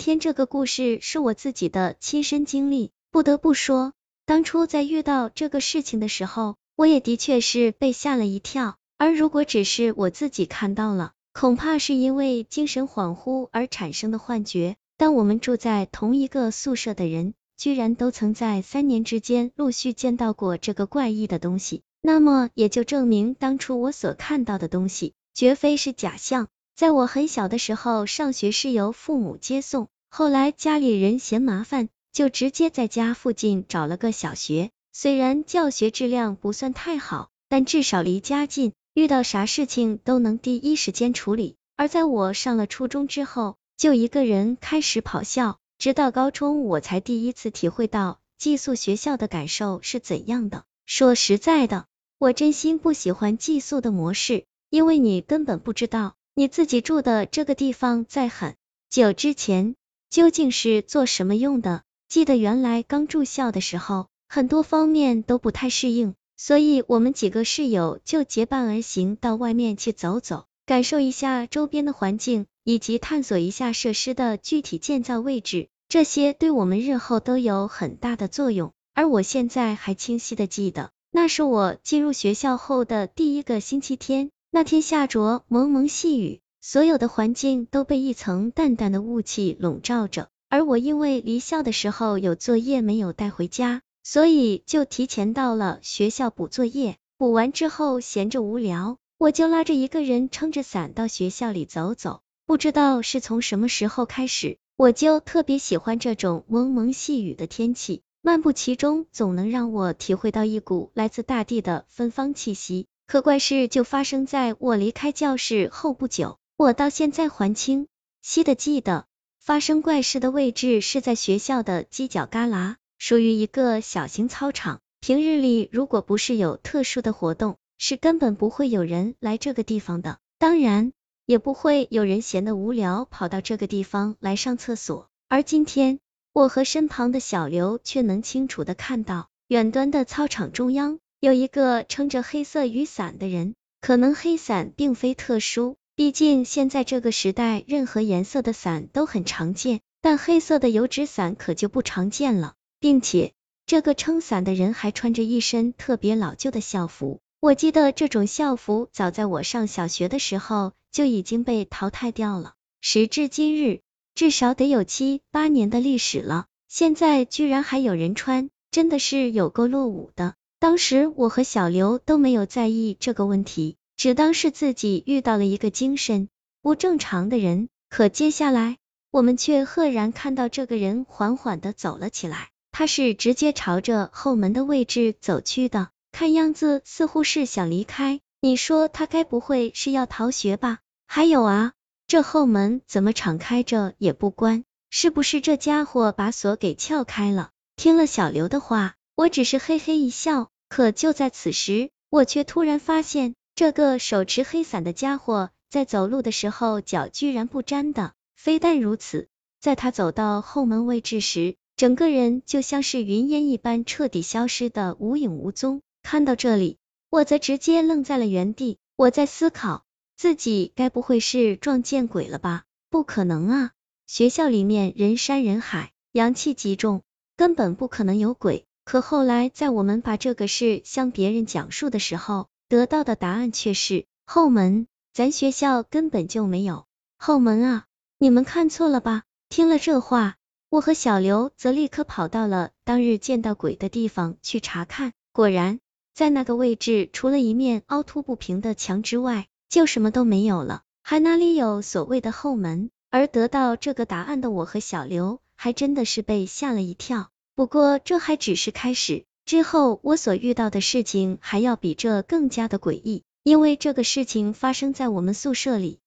天这个故事是我自己的亲身经历，不得不说，当初在遇到这个事情的时候，我也的确是被吓了一跳。而如果只是我自己看到了，恐怕是因为精神恍惚而产生的幻觉。但我们住在同一个宿舍的人，居然都曾在三年之间陆续见到过这个怪异的东西，那么也就证明当初我所看到的东西绝非是假象。在我很小的时候，上学是由父母接送，后来家里人嫌麻烦，就直接在家附近找了个小学。虽然教学质量不算太好，但至少离家近，遇到啥事情都能第一时间处理。而在我上了初中之后，就一个人开始跑校，直到高中我才第一次体会到寄宿学校的感受是怎样的。说实在的，我真心不喜欢寄宿的模式，因为你根本不知道你自己住的这个地方在很久之前究竟是做什么用的。记得原来刚住校的时候，很多方面都不太适应，所以我们几个室友就结伴而行到外面去走走，感受一下周边的环境。以及探索一下设施的具体建造位置，这些对我们日后都有很大的作用。而我现在还清晰的记得，那是我进入学校后的第一个星期天，那天下着蒙蒙细雨，所有的环境都被一层淡淡的雾气笼罩着。而我因为离校的时候有作业没有带回家，所以就提前到了学校补作业。补完之后闲着无聊，我就拉着一个人撑着伞到学校里走走。不知道是从什么时候开始，我就特别喜欢这种蒙蒙细雨的天气，漫步其中总能让我体会到一股来自大地的芬芳气息。可怪事就发生在我离开教室后不久，我到现在还清晰的记得，发生怪事的位置是在学校的犄角旮旯，属于一个小型操场。平日里如果不是有特殊的活动，是根本不会有人来这个地方的。当然。也不会有人闲得无聊跑到这个地方来上厕所，而今天我和身旁的小刘却能清楚的看到，远端的操场中央有一个撑着黑色雨伞的人。可能黑伞并非特殊，毕竟现在这个时代任何颜色的伞都很常见，但黑色的油纸伞可就不常见了，并且这个撑伞的人还穿着一身特别老旧的校服。我记得这种校服早在我上小学的时候。就已经被淘汰掉了。时至今日，至少得有七八年的历史了，现在居然还有人穿，真的是有够落伍的。当时我和小刘都没有在意这个问题，只当是自己遇到了一个精神不正常的人。可接下来，我们却赫然看到这个人缓缓的走了起来，他是直接朝着后门的位置走去的，看样子似乎是想离开。你说他该不会是要逃学吧？还有啊，这后门怎么敞开着也不关？是不是这家伙把锁给撬开了？听了小刘的话，我只是嘿嘿一笑。可就在此时，我却突然发现，这个手持黑伞的家伙在走路的时候脚居然不沾的。非但如此，在他走到后门位置时，整个人就像是云烟一般彻底消失的无影无踪。看到这里。我则直接愣在了原地，我在思考，自己该不会是撞见鬼了吧？不可能啊！学校里面人山人海，阳气极重，根本不可能有鬼。可后来在我们把这个事向别人讲述的时候，得到的答案却是后门，咱学校根本就没有后门啊！你们看错了吧？听了这话，我和小刘则立刻跑到了当日见到鬼的地方去查看，果然。在那个位置，除了一面凹凸不平的墙之外，就什么都没有了，还哪里有所谓的后门？而得到这个答案的我和小刘，还真的是被吓了一跳。不过这还只是开始，之后我所遇到的事情还要比这更加的诡异，因为这个事情发生在我们宿舍里。